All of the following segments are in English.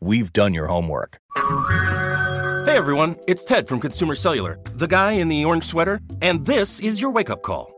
We've done your homework. Hey everyone, it's Ted from Consumer Cellular, the guy in the orange sweater, and this is your wake up call.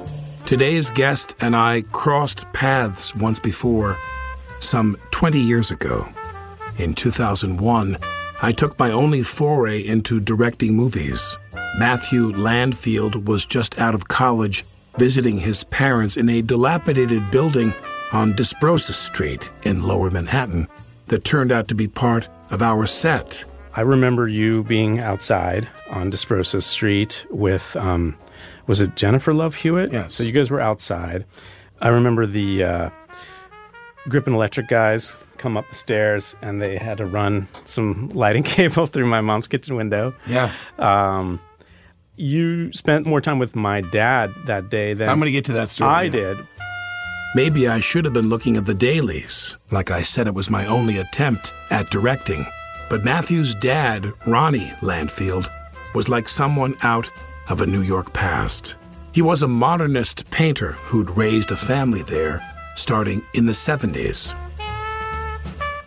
Today's guest and I crossed paths once before, some 20 years ago. In 2001, I took my only foray into directing movies. Matthew Landfield was just out of college visiting his parents in a dilapidated building on Desbrosses Street in lower Manhattan that turned out to be part of our set. I remember you being outside on Desbrosses Street with, um, was it Jennifer Love Hewitt? Yes. So you guys were outside. I remember the uh, Grip and Electric guys come up the stairs and they had to run some lighting cable through my mom's kitchen window. Yeah. Um, you spent more time with my dad that day than I'm going to get to that story. I did. Maybe I should have been looking at the dailies. Like I said, it was my only attempt at directing. But Matthew's dad, Ronnie Landfield, was like someone out of a New York past. He was a modernist painter who'd raised a family there starting in the 70s.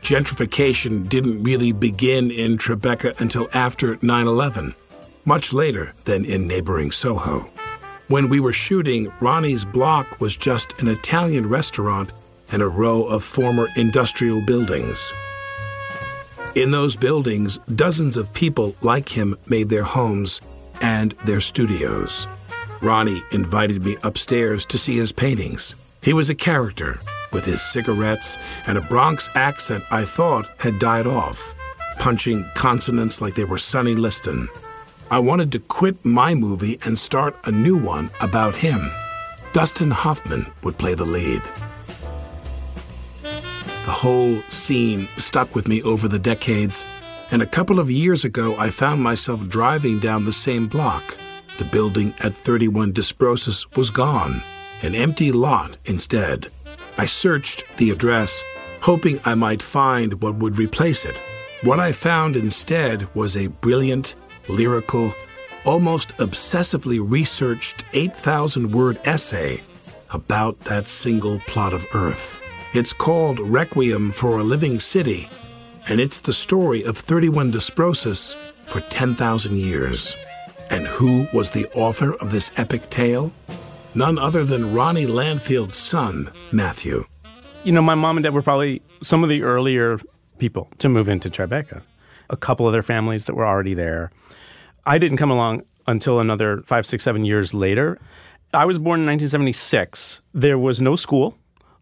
Gentrification didn't really begin in Tribeca until after 9 11, much later than in neighboring Soho. When we were shooting, Ronnie's block was just an Italian restaurant and a row of former industrial buildings. In those buildings, dozens of people like him made their homes and their studios. Ronnie invited me upstairs to see his paintings. He was a character with his cigarettes and a Bronx accent I thought had died off, punching consonants like they were Sonny Liston. I wanted to quit my movie and start a new one about him. Dustin Hoffman would play the lead. The whole scene stuck with me over the decades, and a couple of years ago I found myself driving down the same block. The building at 31 Desbrosses was gone, an empty lot instead. I searched the address, hoping I might find what would replace it. What I found instead was a brilliant, lyrical, almost obsessively researched 8,000 word essay about that single plot of earth. It's called Requiem for a Living City, and it's the story of 31 Desbrosses for 10,000 years. And who was the author of this epic tale? None other than Ronnie Landfield's son, Matthew. You know, my mom and dad were probably some of the earlier people to move into Tribeca. A couple of their families that were already there. I didn't come along until another five, six, seven years later. I was born in 1976. There was no school.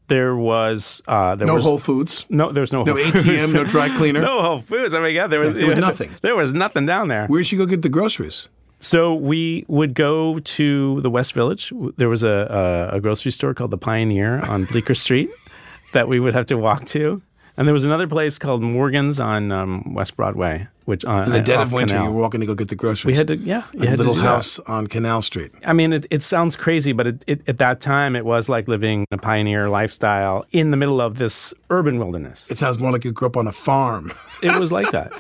There was uh, there No was, Whole Foods? No, there was no No Whole Foods. ATM, no dry cleaner? no Whole Foods. Oh my God, there was There was nothing. There was nothing down there. Where'd she go get the groceries? So we would go to the West Village. There was a, a, a grocery store called the Pioneer on Bleecker Street that we would have to walk to. And there was another place called Morgan's on um, West Broadway, which on In the dead of winter, Canal. you were walking to go get the groceries. We had to, yeah, you a little do that. house on Canal Street. I mean, it, it sounds crazy, but it, it, at that time, it was like living a pioneer lifestyle in the middle of this urban wilderness. It sounds more like you grew up on a farm. It was like that.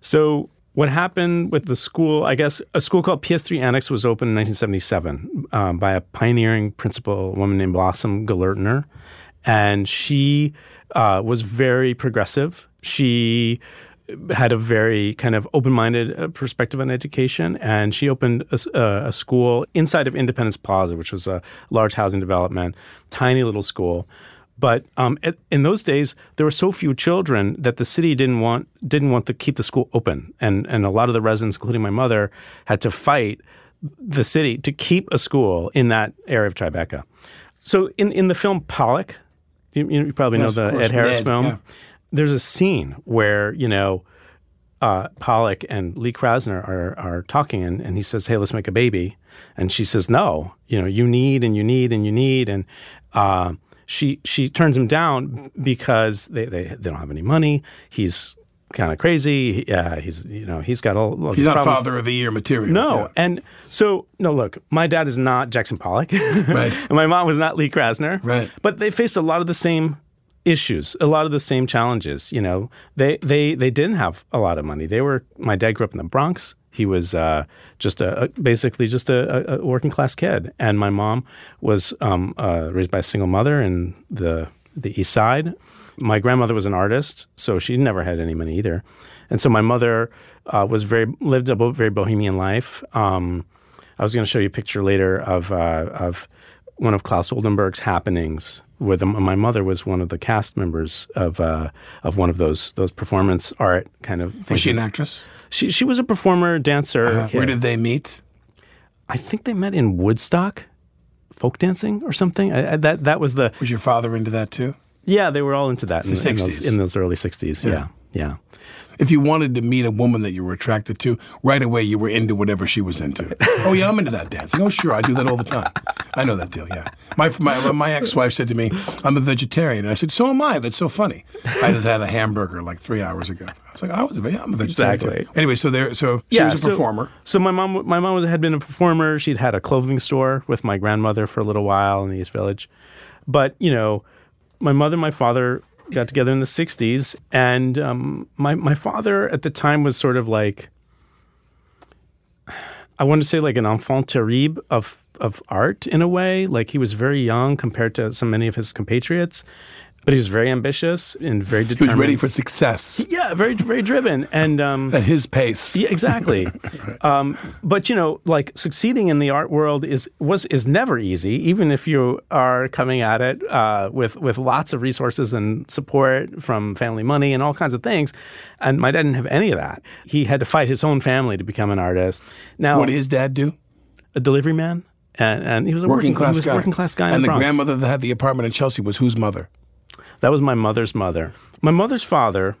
So what happened with the school, I guess a school called PS3 Annex was opened in 1977 um, by a pioneering principal, a woman named Blossom Gellertner. And she uh, was very progressive. She had a very kind of open-minded uh, perspective on education, and she opened a, a, school inside of Independence Plaza, which was a large housing development, tiny little school. But um, in those days, there were so few children that the city didn't want didn't want to keep the school open, and and a lot of the residents, including my mother, had to fight the city to keep a school in that area of Tribeca. So in in the film Pollock, you, you probably yes, know the Ed Harris Ed, film. Yeah. There's a scene where you know uh, Pollock and Lee Krasner are are talking, and, and he says, "Hey, let's make a baby," and she says, "No, you know, you need and you need and you need," and uh, she she turns him down because they, they, they don't have any money. He's kind of crazy. Yeah, he's you know he's got all. he's not problems. father of the year material. No, yeah. and so no. Look, my dad is not Jackson Pollock, right? and my mom was not Lee Krasner, right? But they faced a lot of the same issues, a lot of the same challenges. You know, they they they didn't have a lot of money. They were. My dad grew up in the Bronx. He was uh, just a, basically just a, a, working class kid, and my mom was um, uh, raised by a single mother in the the East Side. My grandmother was an artist, so she never had any money either, and so my mother uh, was very lived a very bohemian life. Um, I was going to show you a picture later of uh, of one of Claes Oldenburg's happenings. Where the, my mother was one of the cast members of uh, of one of those those performance art kind of. Things. Was she an actress? She she was a performer, dancer. Uh, where did they meet? I think they met in Woodstock, folk dancing or something. I, I, that that was the. Was your father into that too? Yeah, they were all into that in the sixties, in, in, those early sixties. Yeah. yeah, yeah if you wanted to meet a woman that you were attracted to, right away you were into whatever she was into. oh yeah, I'm into that dancing. Oh sure, I do that all the time. I know that deal. Yeah. My my, my ex-wife said to me, "I'm a vegetarian," and I said, "So am I." That's so funny. I just had a hamburger like three hours ago. I was like, "I was a, I'm a vegetarian." Exactly. Anyway, so there, so she yeah, was a so, performer. So my mom, my mom had been a performer. She'd had a clothing store with my grandmother for a little while in the East Village, but you know, my mother, and my father got together in the 60s. And um, my, my father at the time was sort of like, I want to say like an enfant terrible of, of art in a way. Like he was very young compared to so many of his compatriots but he was very ambitious and very determined. He was ready for success. Yeah, very very driven and um, at his pace. Yeah, exactly. um, but you know, like succeeding in the art world is was is never easy, even if you are coming at it uh, with with lots of resources and support from family money and all kinds of things. And my dad didn't have any of that. He had to fight his own family to become an artist. Now, what did his dad do? A delivery man. And, and he was a working, working class guy. working class guy. And the, the grandmother that had the apartment in Chelsea was whose mother? That was my mother's mother. My mother's father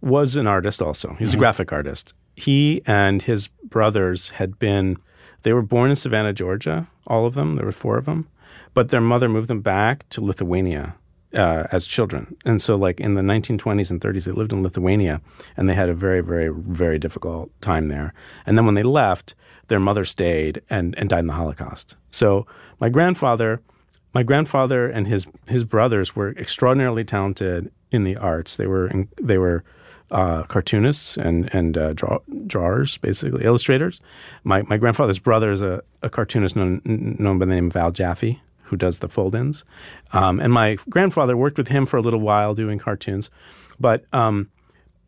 was an artist also. He was mm-hmm. a graphic artist. He and his brothers had been, they were born in Savannah, Georgia, all of them. There were four of them. But their mother moved them back to Lithuania uh, as children. And so, like in the 1920s and 30s, they lived in Lithuania and they had a very, very, very difficult time there. And then when they left, their mother stayed and, and died in the Holocaust. So, my grandfather my grandfather and his his brothers were extraordinarily talented in the arts. They were in, they were uh, cartoonists and and uh, draw, drawers, basically illustrators. My my grandfather's brother is a, a cartoonist known known by the name of Al Jaffee, who does the fold-ins. Um, and my grandfather worked with him for a little while doing cartoons, but um,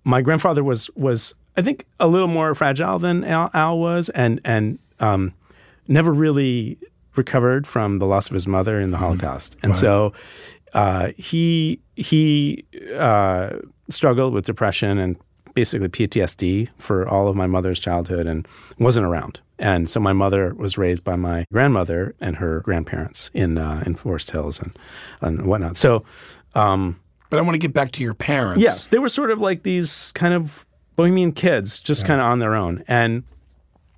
my grandfather was was I think a little more fragile than Al, Al was, and and um, never really recovered from the loss of his mother in the mm-hmm. Holocaust, and so uh, he he uh, struggled with depression and basically PTSD for all of my mother's childhood and wasn't around. And so my mother was raised by my grandmother and her grandparents in uh, in Forest Hills and and whatnot. So. Um, but I want to get back to your parents. Yes, they were sort of like these kind of bohemian kids, just yeah. kind of on their own. And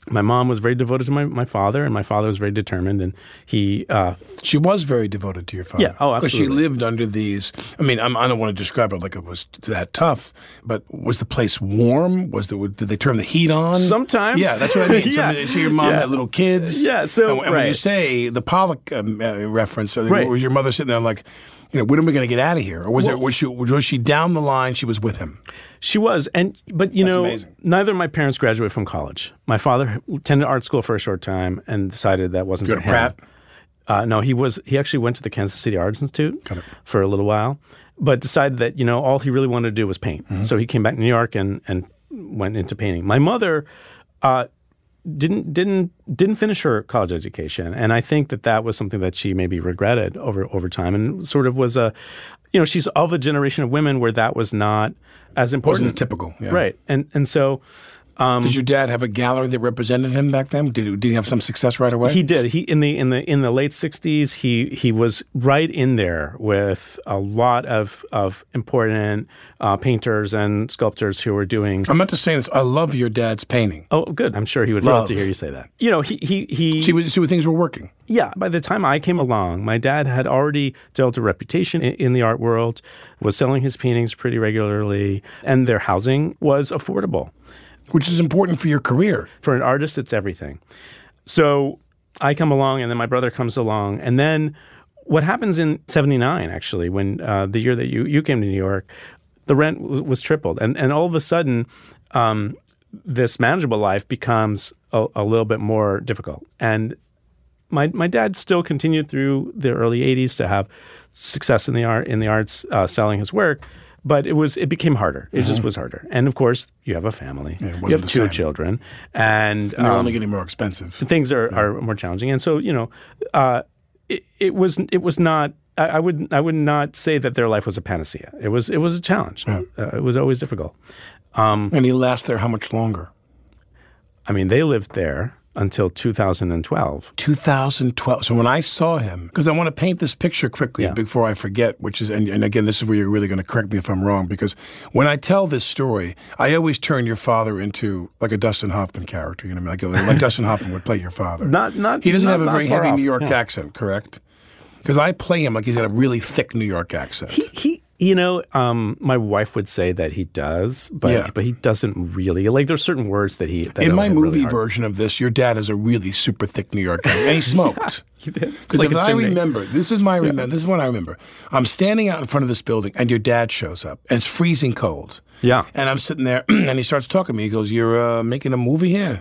my mom was very devoted to my, my father, and my father was very determined. And he, uh, she was very devoted to your father. Yeah, oh, absolutely. Because she lived under these. I mean, I'm, I do not want to describe it like it was that tough, but was the place warm? Was the did they turn the heat on? Sometimes. Yeah, that's what I mean. yeah. So, so your mom yeah. had little kids. Yeah. So and, and right. when you say the Pollock um, uh, reference, uh, right. was your mother sitting there like? You know, when are we going to get out of here? Or was it was she was she down the line? She was with him. She was, and but you That's know, amazing. neither of my parents graduated from college. My father attended art school for a short time and decided that wasn't Go for to him. Pratt? Uh, no, he was. He actually went to the Kansas City Arts Institute for a little while, but decided that you know all he really wanted to do was paint. Mm-hmm. So he came back to New York and and went into painting. My mother uh, didn't didn't didn't finish her college education, and I think that that was something that she maybe regretted over over time, and sort of was a, you know, she's of a generation of women where that was not as important. Wasn't typical, yeah. right? And and so. Did your dad have a gallery that represented him back then? Did, he- did he have some success right away? He did. He in the in the in the late '60s. He he was right in there with a lot of of important uh, painters and sculptors who were doing. I'm not just saying this. I love your dad's painting. Oh, good. I'm sure he would love, Love. to hear you say that. You know, he he he. See, what- see what things were working. yeah. By the time I came along, my dad had already developed a reputation in, in the art world, was selling his paintings pretty regularly, and their housing was affordable. Which is important for your career. for an artist, it's everything. So I come along, and then my brother comes along, and then what happens in '79, actually, when uh, the year that you you came to New York, the rent w- was tripled, and and all of a sudden, um, this manageable life becomes a, a little bit more difficult, and my my dad still continued through the early '80s to have success in the art in the arts, uh, selling his work. But it was it became harder. It just was harder. And of course, you have a family. it you have two same. children, and And they're um, only getting more expensive. things are, are more challenging. And so, you know, uh, it, it was it was not. I, I would I would not say that their life was a panacea. It was it was a challenge. Uh, it was always difficult. And he lasts there how much longer? I mean, they lived there until 2012. 2012. So when I saw him, because I want to paint this picture quickly Yeah. before I forget, which is, and, and again, this is where you're really going to correct me if I'm wrong, because when I tell this story, I always turn your father into like a Dustin Hoffman character. You know, what I mean? like, like Dustin Hoffman would play your father. Not- not- He doesn't not- have a very heavy off. New York Yeah. accent, correct? Because I play him like he's got a really thick New York accent. He, he you know, um, my wife would say that he does, but Yeah. but he doesn't really. Like there's certain words that he that In my hit really movie version of this, your dad is a really super thick New York accent, and he smoked. He did. Because Like if I remember, this is my remember. This is what I remember. I'm standing out in front of this building, and your dad shows up, and it's freezing cold. Yeah. And I'm sitting there, and he starts talking to me. He goes, "You're uh, making a movie here,"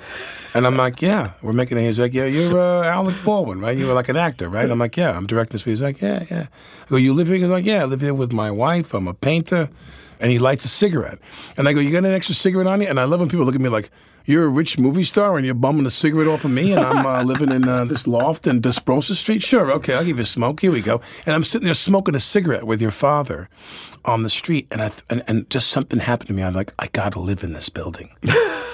and I'm like, "Yeah, we're making it." He's like, "Yeah, you're uh, Alec Baldwin, right? You were like an actor, right?" I'm like, "Yeah, I'm directing this." movie." He's like, "Yeah, yeah." I go, "You live here?" He's "Like, yeah, I live here with my wife. I'm a painter." And he lights a cigarette, and I go, "You got an extra cigarette on you?" And I love when people look at me like. You're a rich movie star and you're bumming a cigarette off of me, and I'm uh, living in uh, this loft in Desbrosses Street. Sure, okay, I'll give you a smoke. Here we go. And I'm sitting there smoking a cigarette with your father on the street, and I and, and just something happened to me. I'm like, I got to live in this building.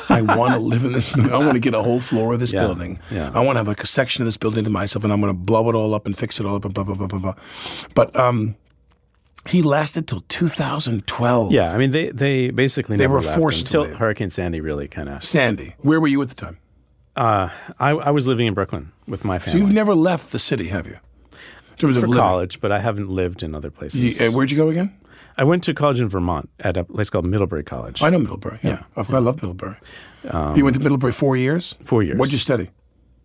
I want to live in this building. I want to get a whole floor of this Yeah, building. yeah. I want to have like a section of this building to myself, and I'm going to blow it all up and fix it all up and blah blah blah blah blah. But um, he lasted till 2012. Yeah, I mean they they basically They never were left forced to until. Hurricane Sandy really kind of. Sandy, where were you at the time? Uh, I, I was living in Brooklyn with my family. So you've never left the city, have you? In terms for of living. college, but I haven't lived in other places. You- uh, where'd you go again? I went to college in Vermont at a place called Middlebury College. I know Middlebury. Yeah, Of course, I love Middlebury. you went to Middlebury four years. Um, Four years. What'd you study?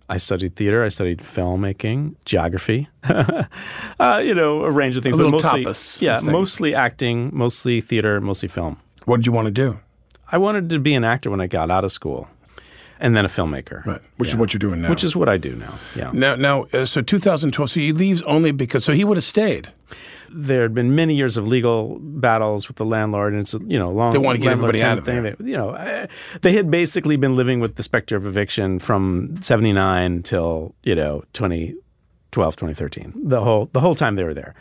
I studied theater. I studied filmmaking, geography. uh, you know, a range of things. A but mostly, tapas Yeah, mostly acting, mostly theater, mostly film. What did you want to do? I wanted to be an actor when I got out of school, and then a filmmaker. Right, which is what you're doing now. Which is what I do now. Yeah. now. Now, uh, so 2012. So he leaves only because. So he would have stayed. There had been many years of legal battles with the landlord, and it's a, you know long. They wanna get landlord everybody out of thing. They, you know, they had basically been living with the specter of eviction from '79 till you know 2012, 2013. The whole the whole time they were there.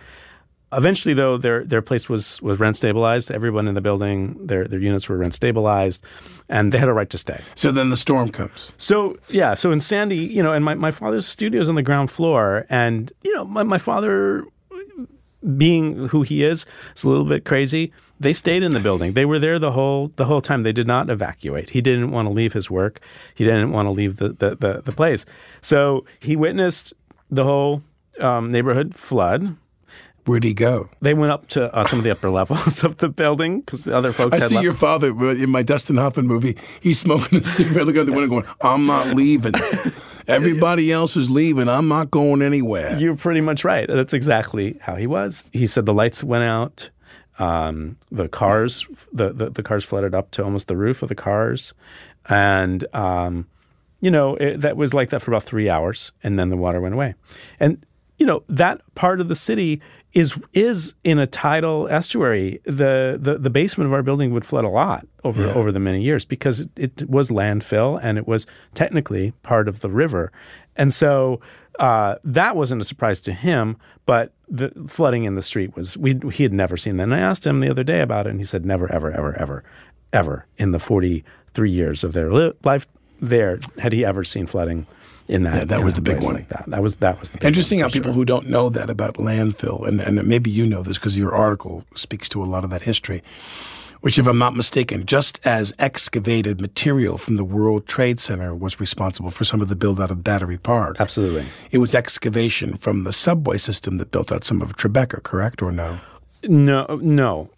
Eventually, though, their their place was was rent stabilized. Everyone in the building, their their units were rent stabilized, and they had a right to stay. So then the storm comes. So yeah, so in Sandy, you know, and my, my father's studio is on the ground floor, and you know, my, my father, being who he is, it's a little bit crazy. They stayed in the building. They were there the whole the whole time. They did not evacuate. He didn't want to leave his work. He didn't want to leave the the, the, the place. So he witnessed the whole um, neighborhood flood. Where'd he go? They went up to uh, some of the upper levels of the building because the other folks I see left. your father in my Dustin Hoffman movie. He's smoking a cigarette, looking out the window, going, "I'm not leaving." Everybody else is leaving. I'm not going anywhere. You're pretty much right. That's exactly how he was. He said the lights went out. Um, the cars, the, the, the cars flooded up to almost the roof of the cars, and um, you know it, that was like that for about three hours, and then the water went away. And you know that part of the city is is in a tidal estuary. The, the the basement of our building would flood a lot over Yeah. over the many years because it, it was landfill and it was technically part of the river, and so uh, that wasn't a surprise to him. But the flooding in the street was we he had never seen that. And I asked him the other day about it, and he said never, ever, ever, ever, ever in the forty three years of their li- life there had he ever seen flooding in that. Yeah, that was a the big one. Like that. That was that was the big Interesting how people sure. who don't know that about landfill, and, and maybe you know this because your article speaks to a lot of that history, which, if I'm not mistaken, just as excavated material from the World Trade Center was responsible for some of the build out of Battery Park. absolutely. It was excavation from the subway system that built out some of Tribeca, correct or no? No, no.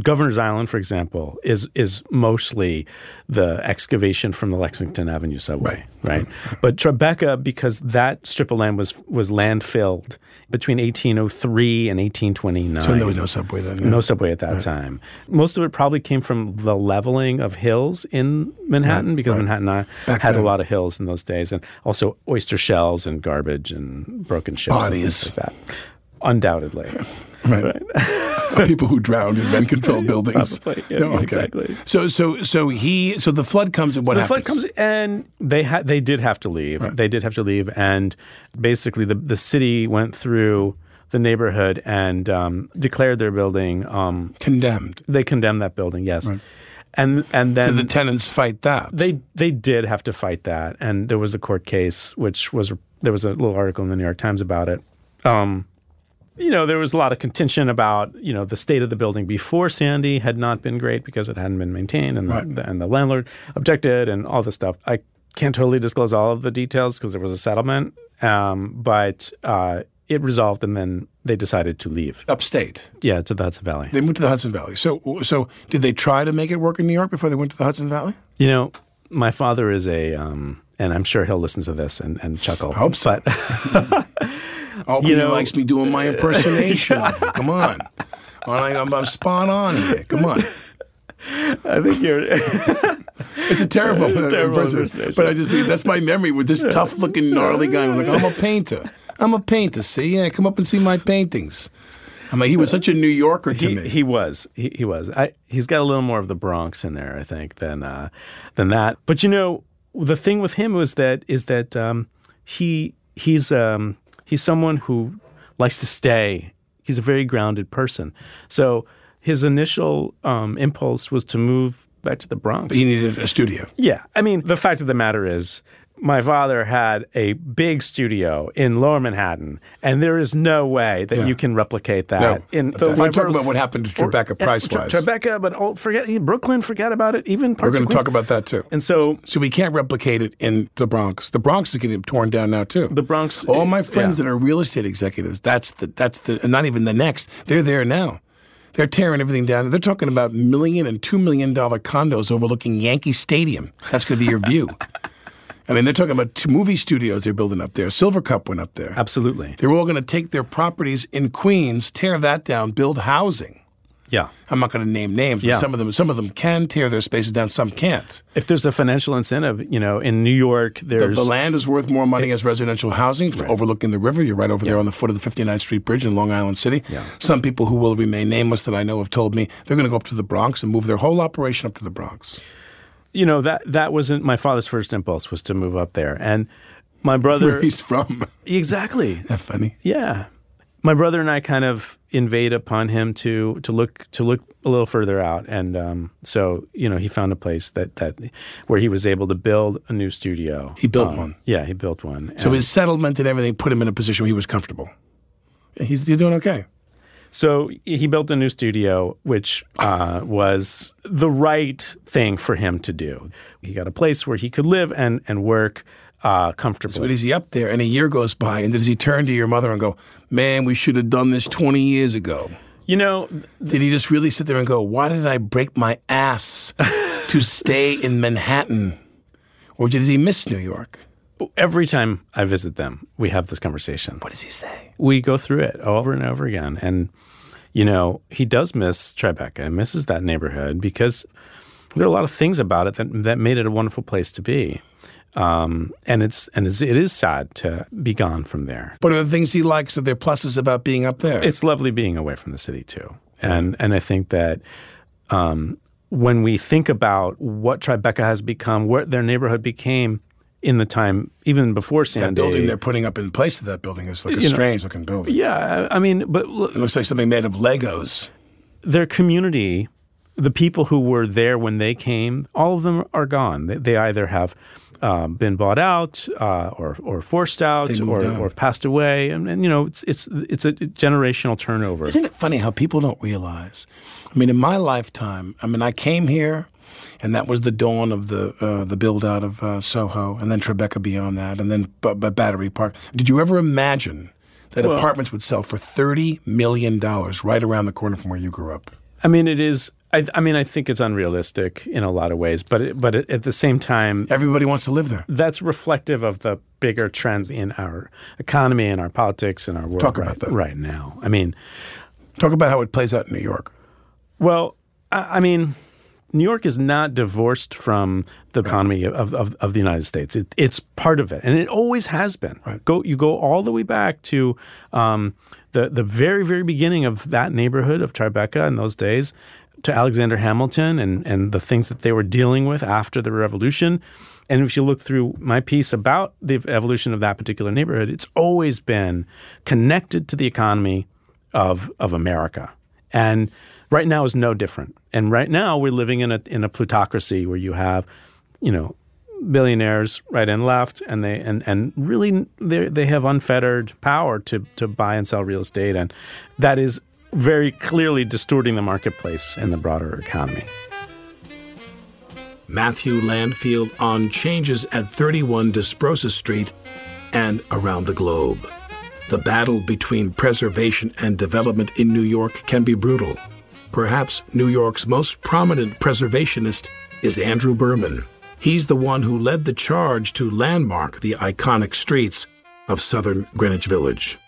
Governor's Island, for example, is is mostly the excavation from the Lexington Avenue subway, right? But Tribeca, because that strip of land was was landfilled between 1803 and 1829. So there was no subway then. yeah. No subway at that time. Most of it probably came from the leveling of hills in Manhattan because Manhattan Back had then. a lot of hills in those days, and also oyster shells and garbage and broken ships Bodies. and things like that. Undoubtedly. Right. People who drowned in rent control buildings. Probably, yeah, No, okay. exactly. So so so he so the flood comes and what the happens? flood comes and they had they did have to leave. They did have to leave, and basically the the city went through the neighborhood and um, declared their building. Um, condemned. they condemned that building, yes, and and then Did the tenants fight that? they they did have to fight that, and there was a court case, which was there was a little article in the New York Times about it. Um, you know, there was a lot of contention about you know the state of the building before Sandy had not been great because it hadn't been maintained, and Right. the, and the landlord objected, and all this stuff. I can't totally disclose all of the details because there was a settlement, um, but uh, it resolved, and then they decided to leave. Upstate. Yeah, to the Hudson Valley. They moved to the Hudson Valley. So so did they try to make it work in New York before they went to the Hudson Valley? You know, my father is a, um, and I'm sure he'll listen to this and, and chuckle. hope so. But Oh, You he know- likes me doing my impersonation. Come on. All right, I'm, I'm spot on here. Come on. I think you're. It's a terrible, It's a terrible impersonation. But I just think that's my memory with this tough looking, gnarly guy. I'm like, I'm a painter. I'm a painter. See? Yeah, come up and see my paintings. I'm like, he was such a New Yorker to he, me. he was. He, he was. I, he's got a little more of the Bronx in there, I think, than uh, than that. But you know, the thing with him was that is that um, he he's um, he's someone who likes to stay. He's a very grounded person. So his initial um, impulse was to move back to the Bronx. he needed a studio. Yeah. I mean, the fact of the matter is, my father had a big studio in Lower Manhattan, and there is no way that Yeah. you can replicate that. No. in We're talking about what happened to Tribeca price-wise. Tre- Tribeca, but oh, forget Brooklyn. Forget about it. Even We're going to talk about that too. And so So we can't replicate it in the Bronx. The Bronx is getting torn down now too. The Bronx- All my friends yeah. that are real estate executives, that's the that's the not even the next. They're there now. They're tearing everything down. They're talking about million and two million dollar condos overlooking Yankee Stadium. That's going to be your view. I mean, they're talking about two movie studios they're building up there. Silvercup went up there. absolutely, They're all going to take their properties in Queens, tear that down, build housing. yeah. I'm not going to name names, but Yeah. some of them some of them can tear their spaces down, some can't. If there's a financial incentive, you know, in New York, The, there's the land is worth more money as residential housing for overlooking the river. You're right over there on the foot of the 59th Street Bridge in Long Island City. Yeah. Some people who will remain nameless that I know have told me they're going to go up to the Bronx and move their whole operation up to the Bronx. You know that that wasn't my father's first impulse was to move up there, and my brother Where he's from. exactly. That funny. Yeah. My brother and I kind of invade upon him to to look to look a little further out, and um, so you know he found a place that that where he was able to build a new studio. He built Um, one. Yeah, he built one. So And his settlement and everything put him in a position where he was comfortable. He's you're doing okay. So he built a new studio, which uh, was the right thing for him to do. He got a place where he could live and and work uh, comfortably. But is he up there and a year goes by and does he turn to your mother and go, Man, we should have done this 20 years ago? you know, Did he just really sit there and go, Why did I break my ass to stay in Manhattan? Or did he miss New York? Every time I visit them, we have this conversation. What does he say? We go through it over and over again. And, you know, he does miss Tribeca and misses that neighborhood because there are a lot of things about it that, that made it a wonderful place to be. Um, and it's and it's, it is sad to be gone from there. What are the things he likes? Are there pluses about being up there? It's lovely being away from the city too, and and I think that um, when we think about what Tribeca has become, what their neighborhood became in the time even before that building they're putting up in place of that building is like a You know, strange looking building. Yeah, I mean, but look, It looks like something made of Legos. their community, the people who were there when they came, all of them are gone. They, they either have um, been bought out uh, or or forced out or, or passed away, and, and you know it's it's it's a generational turnover. Isn't it funny how people don't realize? I mean, in my lifetime, I mean, I came here, and that was the dawn of the uh, the build out of uh, Soho, and then Tribeca beyond that, and then B- B- Battery Park. Did you ever imagine that Well- apartments would sell for thirty million dollars right around the corner from where you grew up? I mean, it is. I, I mean, I think it's unrealistic in a lot of ways, but it, but at the same time, Everybody wants to live there. that's reflective of the bigger trends in our economy and our politics and our world Talk right, about that. right now. I mean, Talk about how it plays out in New York. Well, I, I mean, New York is not divorced from the economy of, of, of the United States. It, it's part of it, and it always has been. Go you go all the way back to um, the the very very beginning of that neighborhood of Tribeca in those days, to Alexander Hamilton and and the things that they were dealing with after the Revolution. And if you look through my piece about the evolution of that particular neighborhood, it's always been connected to the economy of of America. And right now is no different. And right now we're living in a in a plutocracy where you have, you know, billionaires right and left, and they and and really they they have unfettered power to to buy and sell real estate, and that is very clearly distorting the marketplace and the broader economy. Matthew Landfield on changes at 31 Desbrosses Street and around the globe. The battle between preservation and development in New York can be brutal. Perhaps New York's most prominent preservationist is Andrew Berman. He's the one who led the charge to landmark the iconic streets of southern Greenwich Village.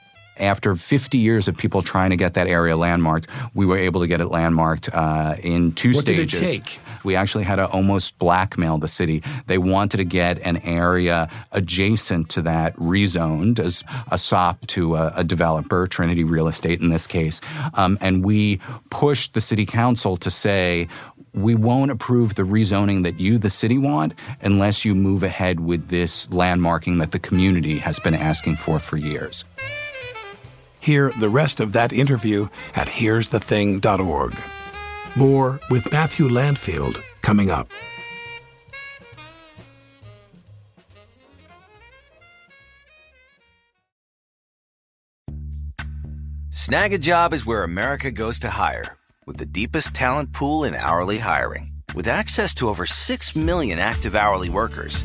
After 50 years of people trying to get that area landmarked, we were able to get it landmarked uh, in two What did it stages. take? We actually had to almost blackmail the city. They wanted to get an area adjacent to that rezoned as a SOP to a, a developer, Trinity Real Estate in this case. Um, and we pushed the city council to say, we won't approve the rezoning that you, the city, want unless you move ahead with this landmarking that the community has been asking for for years. Hear the rest of that interview at here'sthething.org. More with Matthew Landfield coming up. Snagajob is where America goes to hire, with the deepest talent pool in hourly hiring. With access to over 6 million active hourly workers,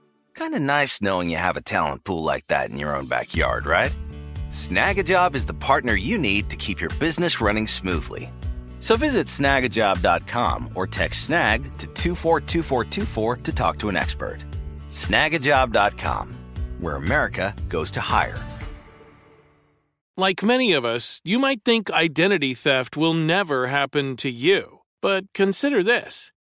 Kind of nice knowing you have a talent pool like that in your own backyard, right? Snagajob is the partner you need to keep your business running smoothly. So visit snagajob.com or text snag to 242424 to talk to an expert. Snagajob.com, where America goes to hire. Like many of us, you might think identity theft will never happen to you. But consider this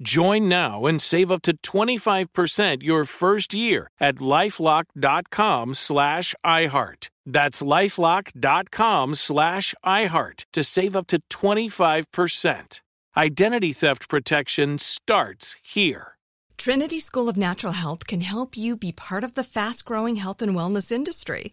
Join now and save up to 25% your first year at lifelock.com slash iHeart. That's lifelock.com slash iHeart to save up to 25%. Identity theft protection starts here. Trinity School of Natural Health can help you be part of the fast growing health and wellness industry.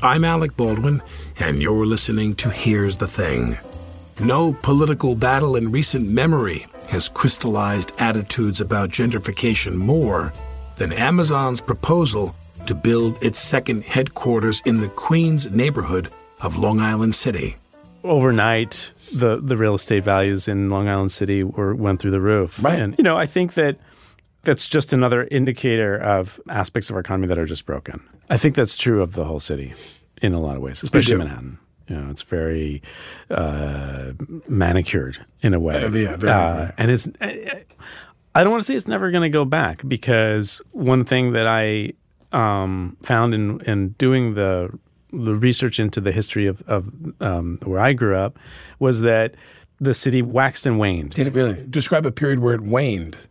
I'm Alec Baldwin, and you're listening to Here's the Thing. No political battle in recent memory has crystallized attitudes about gentrification more than Amazon's proposal to build its second headquarters in the Queens neighborhood of Long Island City. Overnight, the, the real estate values in Long Island City were went through the roof. Right. And, you know, I think that that's just another indicator of aspects of our economy that are just broken. I think that's true of the whole city in a lot of ways, especially. Manhattan. You know, it's very uh, manicured in a way. Uh, yeah, very, Uh, very. and it's. I don't want to say it's never going to go back because one thing that I um, found in in doing the the research into the history of, of um, where I grew up was that the city waxed and waned. Did it really? Describe a period where it waned.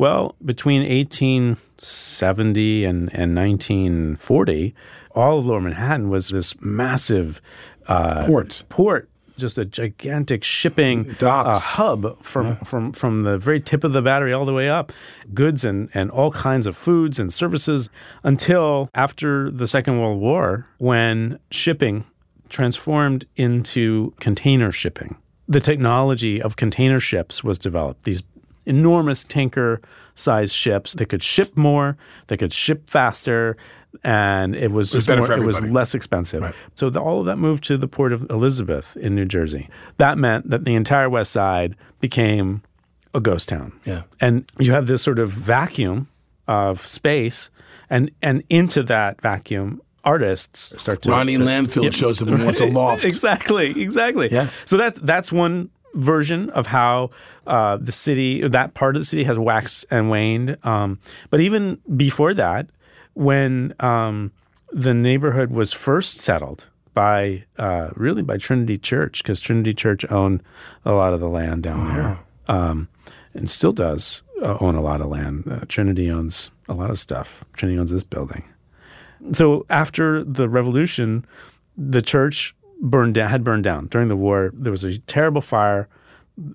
Well, between 1870 and, and 1940, all of Lower Manhattan was this massive uh, Port. Port, just a gigantic shipping Docks. uh, hub from, from from the very tip of the battery all the way up, goods and and all kinds of foods and services until after the Second World War, when shipping transformed into container shipping. The technology of container ships was developed. These enormous tanker sized ships that could ship more, they could ship faster, and it was, just more, it was less expensive. Right. So the, all of that moved to the port of Elizabeth in New Jersey. That meant that the entire West Side became a ghost town. Yeah. And you have this sort of vacuum of space, and and into that vacuum, artists start to. Ronnie to- Landfield Yeah. shows up and wants a loft. Exactly, exactly. Yeah. So that's that's one version of how uh, the city, that part of the city, has waxed and waned. Um, but even before that, when um, the neighborhood was first settled by uh, really by Trinity Church, because Trinity Church owned a lot of the land down there, um, and still does uh, own a lot of land. Uh, Trinity owns a lot of stuff. Trinity owns this building. So after the revolution, the church burned down, had burned down during the war. There was a terrible fire,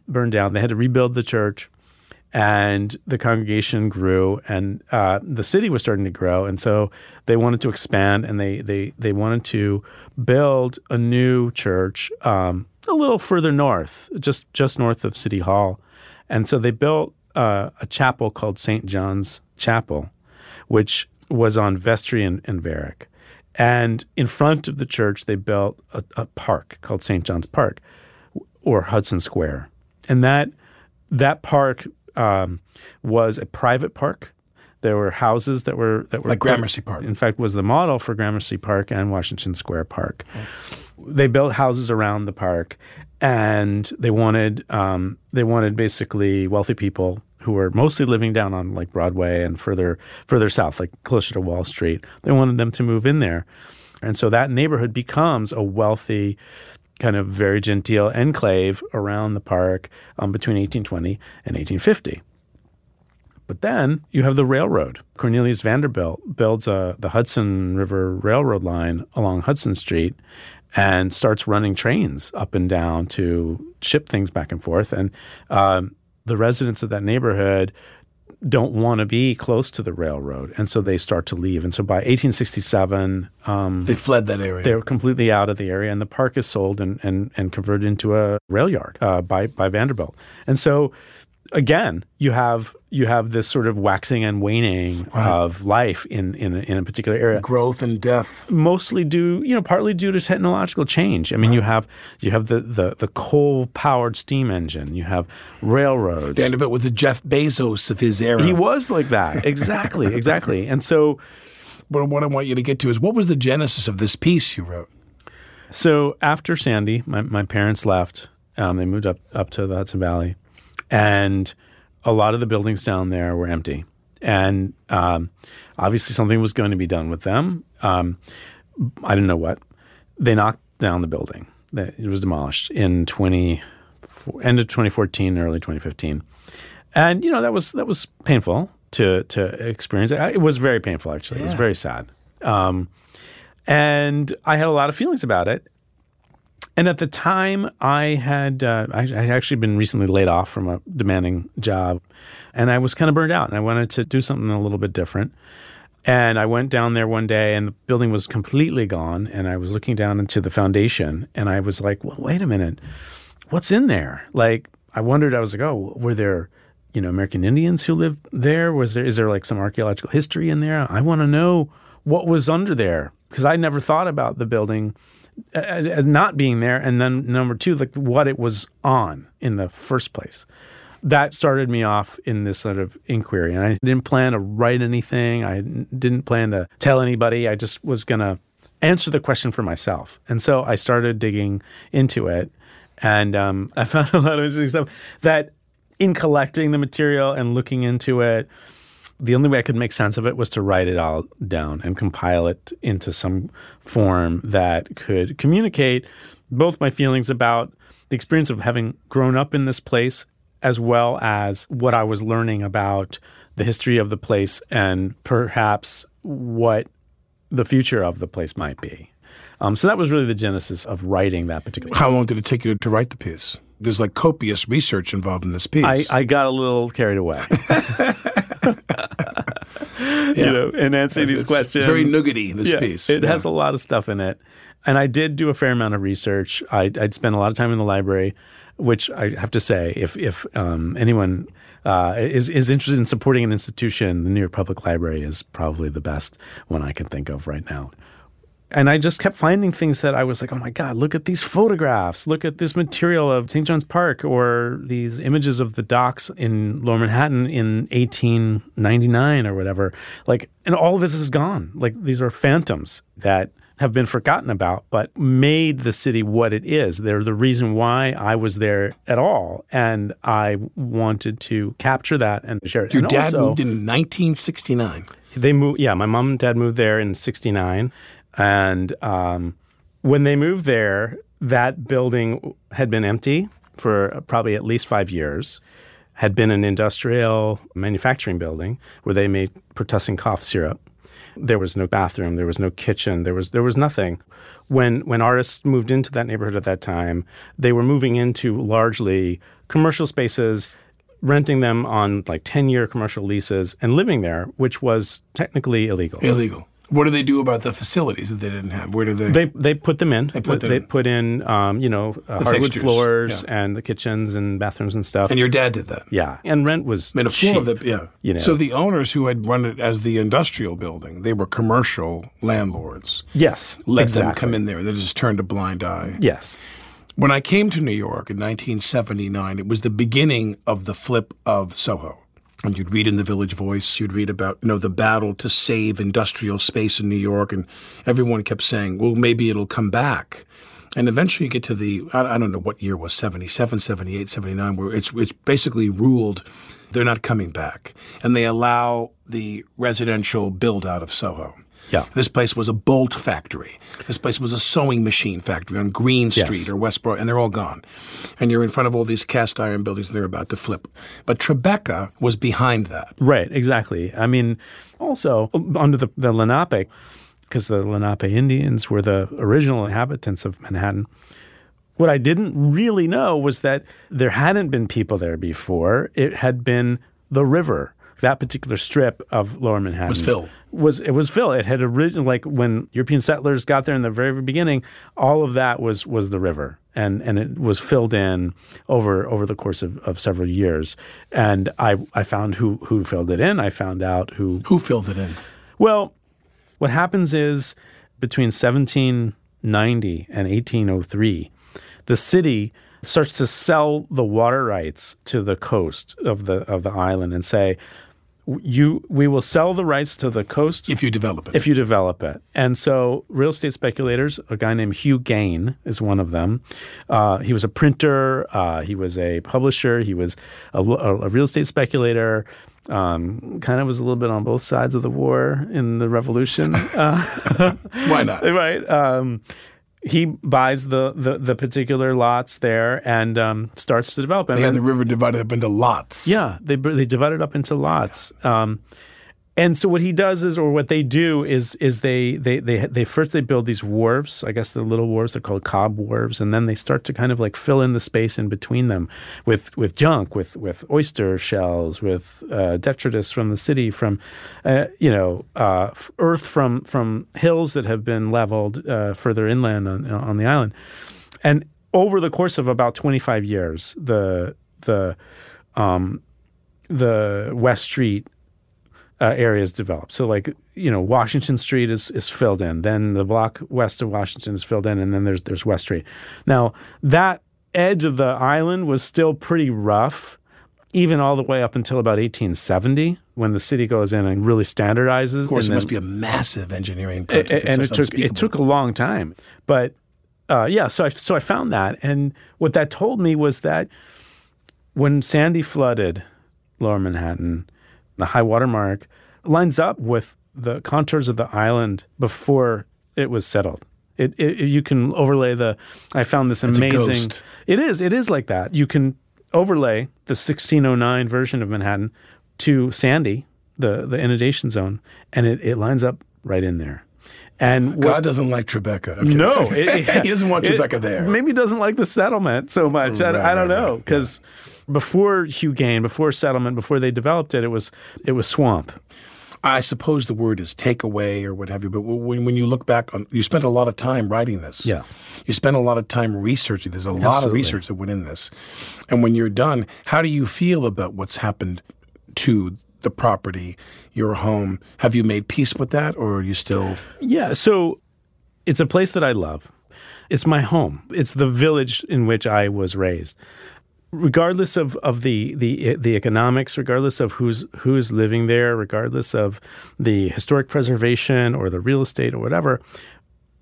burned down. They had to rebuild the church, and the congregation grew, and uh, the city was starting to grow, and so they wanted to expand, and they they they wanted to build a new church um, a little further north, just just north of City Hall, and so they built uh, a chapel called St. John's Chapel, which was on Vestry and, and Varick. And in front of the church, they built a, a park called St. John's Park or Hudson Square. And that that park um, was a private park. There were houses that were that were Like Gramercy Park. In fact, was the model for Gramercy Park and Washington Square Park. They built houses around the park, and they wanted um, they wanted basically wealthy people who were mostly living down on like Broadway and further further south, like closer to Wall Street. They wanted them to move in there, and so that neighborhood becomes a wealthy kind of very genteel enclave around the park um, between 1820 and 1850. But then you have the railroad. Cornelius Vanderbilt builds uh, the Hudson River Railroad line along Hudson Street and starts running trains up and down to ship things back and forth. And um, the residents of that neighborhood don't want to be close to the railroad, and so they start to leave. And so by 1867, um, They fled that area. they're completely out of the area, and the park is sold and and, and converted into a rail yard uh, by by Vanderbilt. And so, again, you have you have this sort of waxing and waning of life in in a, in a particular area Growth and death. mostly due, you know, partly due to technological change. I mean, you have you have the the, the coal powered steam engine, you have railroads. Vanderbilt was the Jeff Bezos of his era. he was like that, exactly, exactly. And so, But what I want you to get to is what was the genesis of this piece you wrote? so after Sandy, my, my parents left. Um, they moved up up to the Hudson Valley, and a lot of the buildings down there were empty. And um, obviously, something was going to be done with them. Um, I didn't know what. They knocked down the building. It was demolished in 20, end of 2014, early 2015. And you know that was that was painful to to experience. It was very painful actually. It was very sad. Um, and I had a lot of feelings about it. And at the time, I had uh, I, I actually been recently laid off from a demanding job, and I was kind of burned out, and I wanted to do something a little bit different. And I went down there one day, and the building was completely gone. And I was looking down into the foundation, and I was like, "Well, wait a minute, what's in there?" Like, I wondered. I was like, "Oh, were there, you know, American Indians who lived there? Was there is there like some archaeological history in there? I want to know what was under there because I never thought about the building as not being there, and then number two, like what it was on in the first place. That started me off in this sort of inquiry, and I didn't plan to write anything. I didn't plan to tell anybody. I just was going to answer the question for myself, and so I started digging into it, and um, I found a lot of interesting stuff. That in collecting the material and looking into it, the only way I could make sense of it was to write it all down and compile it into some form that could communicate both my feelings about the experience of having grown up in this place as well as what I was learning about the history of the place and perhaps what the future of the place might be. Um, so that was really the genesis of writing that particular. How long did it take you to write the piece? There's like copious research involved in this piece. I, I got a little carried away. You know, in answering these questions. very nuggety, this Yeah, piece. It Yeah. has a lot of stuff in it. And I did do a fair amount of research. I'd, I'd spent a lot of time in the library, which I have to say, if, if um, anyone uh, is, is interested in supporting an institution, the New York Public Library is probably the best one I can think of right now. And I just kept finding things that I was like, oh my God, look at these photographs. Look at this material of St. John's Park or these images of the docks in Lower Manhattan in 1899 or whatever. Like, and all of this is gone. Like, these are phantoms that have been forgotten about, but made the city what it is. They're the reason why I was there at all. And I wanted to capture that and share it. Your And dad also- moved in 1969. they moved. Yeah, my mom and dad moved there in '69, and um, when they moved there, that building had been empty for probably at least five years. Had been an industrial manufacturing building where they made pertussin cough syrup. There was no bathroom. There was no kitchen. There was there was nothing. When when artists moved into that neighborhood at that time, they were moving into largely commercial spaces renting them on like 10 year commercial leases and living there, which was technically illegal. Illegal. What do they do about the facilities that they didn't have? Where do they? They they put them in. They put them they in. put in um, you know uh, hardwood fixtures, floors yeah. and the kitchens and bathrooms and stuff. and your dad did that. yeah, and rent was Made a floor of the yeah. You know. So the owners who had run it as the industrial building, they were commercial landlords. yes, Let exactly. them come in there. They just turned a blind eye. Yes, When I came to New York in 1979, it was the beginning of the flip of Soho. And you'd read in the Village Voice, you'd read about you know the battle to save industrial space in New York, and everyone kept saying, "Well, maybe it'll come back." And eventually, you get to the I, I don't know what year was 77, 78, 79, where it's it's basically ruled they're not coming back, and they allow the residential build out of Soho. Yeah. This place was a bolt factory. This place was a sewing machine factory on Greene Yes. Street or West Broad, and they're all gone. And you're in front of all these cast iron buildings, and they're about to flip. But Tribeca was behind that. right, exactly. I mean, also under the, the Lenape, because the Lenape Indians were the original inhabitants of Manhattan. What I didn't really know was that there hadn't been people there before. It had been the river that particular strip of Lower Manhattan Was fill. Was it was fill? It had originally like when European settlers got there in the very, beginning, all of that was was the river, and and it was filled in over over the course of, of several years. And I I found who who filled it in. I found out who Who filled it in? well, what happens is between 1790 and 1803, the city starts to sell the water rights to the coast of the of the island and say you we will sell the rights to the coast If you develop it. if you develop it. And so, real estate speculators, a guy named Hugh Gaine is one of them. Uh, he was a printer, uh, he was a publisher, he was a, a- a real estate speculator. Um, kind of was a little bit on both sides of the war in the revolution. Uh, Why not? right. Um, he buys the, the the particular lots there and um, starts to develop. And They had then- the river divided up into lots. yeah, they they divide it up into lots. Um, and so what he does is, or what they do is, is they they they they first they build these wharves. I guess the little wharves they're called cob wharves, and then they start to kind of like fill in the space in between them with with junk, with with oyster shells, with uh, detritus from the city, from uh, you know uh, earth from from hills that have been leveled uh, further inland on on the island, and over the course of about twenty five years, the the um, the West Street uh, areas developed. So, like you know, Washington Street is is filled in. Then the block west of Washington is filled in, and then there's there's West Street. Now that edge of the island was still pretty rough, even all the way up until about 1870, when the city goes in and really standardizes. Of course, it must be a massive engineering project. and it took it took a long time. But uh, yeah, so I so I found that, and what that told me was that when Sandy flooded Lower Manhattan, the high water mark lines up with the contours of the island before it was settled. It, it you can overlay the. I found this amazing. It is. It is like that. You can overlay the 1609 version of Manhattan to Sandy, the the inundation zone, and it, it lines up right in there. And what- God doesn't like Tribeca. No, it- he doesn't want Tribeca there. Maybe he doesn't like the settlement so much. I, Right, I don't right, know right, because before Hugh Gaine, before settlement, before they developed it, it was it was swamp. I suppose the word is takeaway or what have you. But when, when you look back on, you spent a lot of time writing this. Yeah. You spent a lot of time researching. There's a lot of research that went in this. And when you're done, how do you feel about what's happened to the property, your home? Have you made peace with that, or are you still? Yeah, so it's a place that I love. It's my home. It's the village in which I was raised. Regardless of, of the, the the economics, regardless of who's who's living there, regardless of the historic preservation or the real estate or whatever,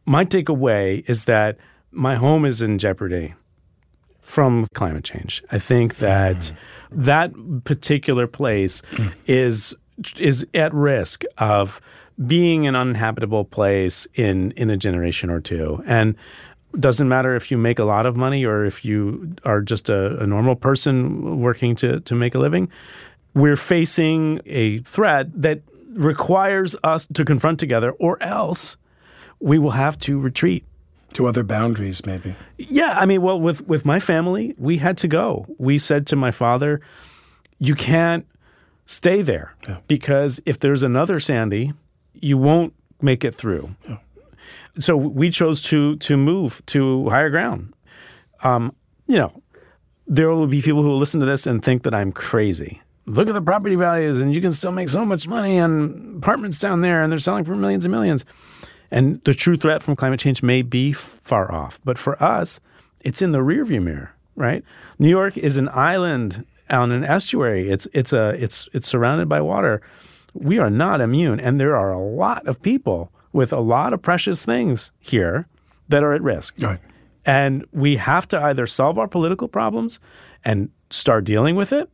my takeaway is that my home is in jeopardy from climate change. I think that that particular place hmm. is is at risk of being an uninhabitable place in in a generation or two. And doesn't matter if you make a lot of money or if you are just a, a normal person working to to make a living. We're facing a threat that requires us to confront together, or else we will have to retreat. To other boundaries, maybe. Yeah, I mean, well, with with my family, we had to go. We said to my father, "You can't stay there because if there's another Sandy, you won't make it through." So we chose to to move to higher ground. Um, you know, there will be people who will listen to this and think that I'm crazy. Look at the property values, and you can still make so much money on apartments down there, and they're selling for millions and millions. And the true threat from climate change may be far off, but for us, it's in the rearview mirror, right? New York is an island on an estuary. It's it's a it's it's surrounded by water. We are not immune, and there are a lot of people with a lot of precious things here that are at risk. Right. And we have to either solve our political problems and start dealing with it,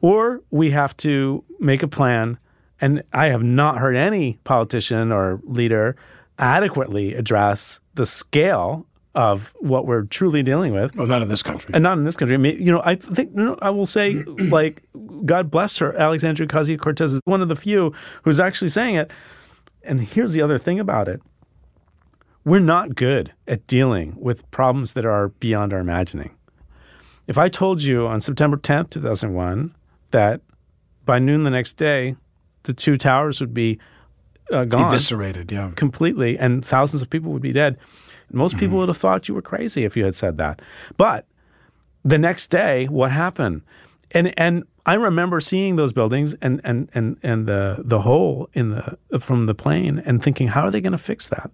or we have to make a plan. And I have not heard any politician or leader adequately address the scale of what we're truly dealing with. Well, not in this country. And not in this country. I mean, you know, I think you know, I will say, like, God bless her, Alexandria Ocasio Cortez is one of the few who's actually saying it. And here's the other thing about it: we're not good at dealing with problems that are beyond our imagining. If I told you on September 10th, 2001, that by noon the next day, the two towers would be uh, gone, Eviscerated, yeah. completely, and thousands of people would be dead. Most people would have thought you were crazy if you had said that. But the next day, what happened? And and I remember seeing those buildings and and and and the the hole in the from the plane and thinking, how are they going to fix that?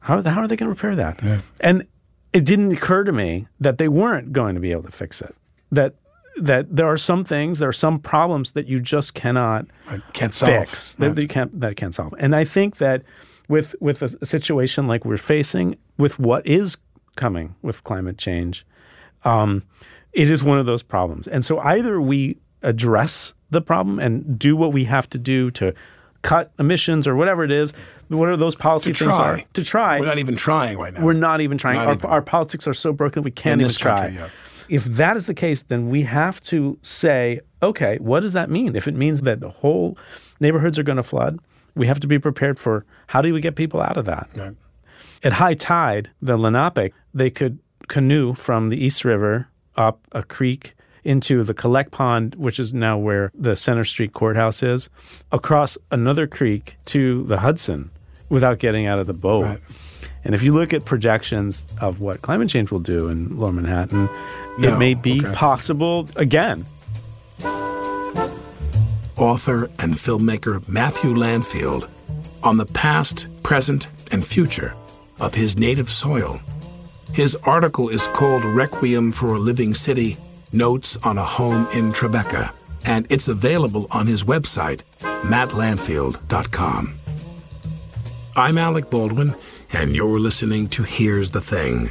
How are they, how are they going to repair that? And it didn't occur to me that they weren't going to be able to fix it. That that there are some things, there are some problems that you just cannot Can't solve. fix that, that you can't that can't solve. And I think that with with a, a situation like we're facing, with what is coming with climate change, um, it is one of those problems. And so either we address the problem and do what we have to do to cut emissions or whatever it is, whatever those policy things are, to try. We're not even trying right now. We're not even trying. Not our, even. our politics are so broken we can't even this try. country, yeah. If that is the case, then we have to say, okay, what does that mean? If it means that the whole neighborhoods are going to flood, we have to be prepared for how do we get people out of that? Right. At high tide, the Lenape, they could canoe from the East River up a creek into the Collect Pond, which is now where the Centre Street Courthouse is, across another creek to the Hudson without getting out of the boat. Right. And if you look at projections of what climate change will do in Lower Manhattan, it may be okay. possible again. Author and filmmaker Matthew Landfield on the past, present, and future of his native soil. His article is called Requiem for a Living City Notes on a Home in Tribeca, and it's available on his website, mattlandfield.com. I'm Alec Baldwin, and you're listening to Here's the Thing.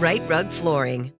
Rite Rug Flooring.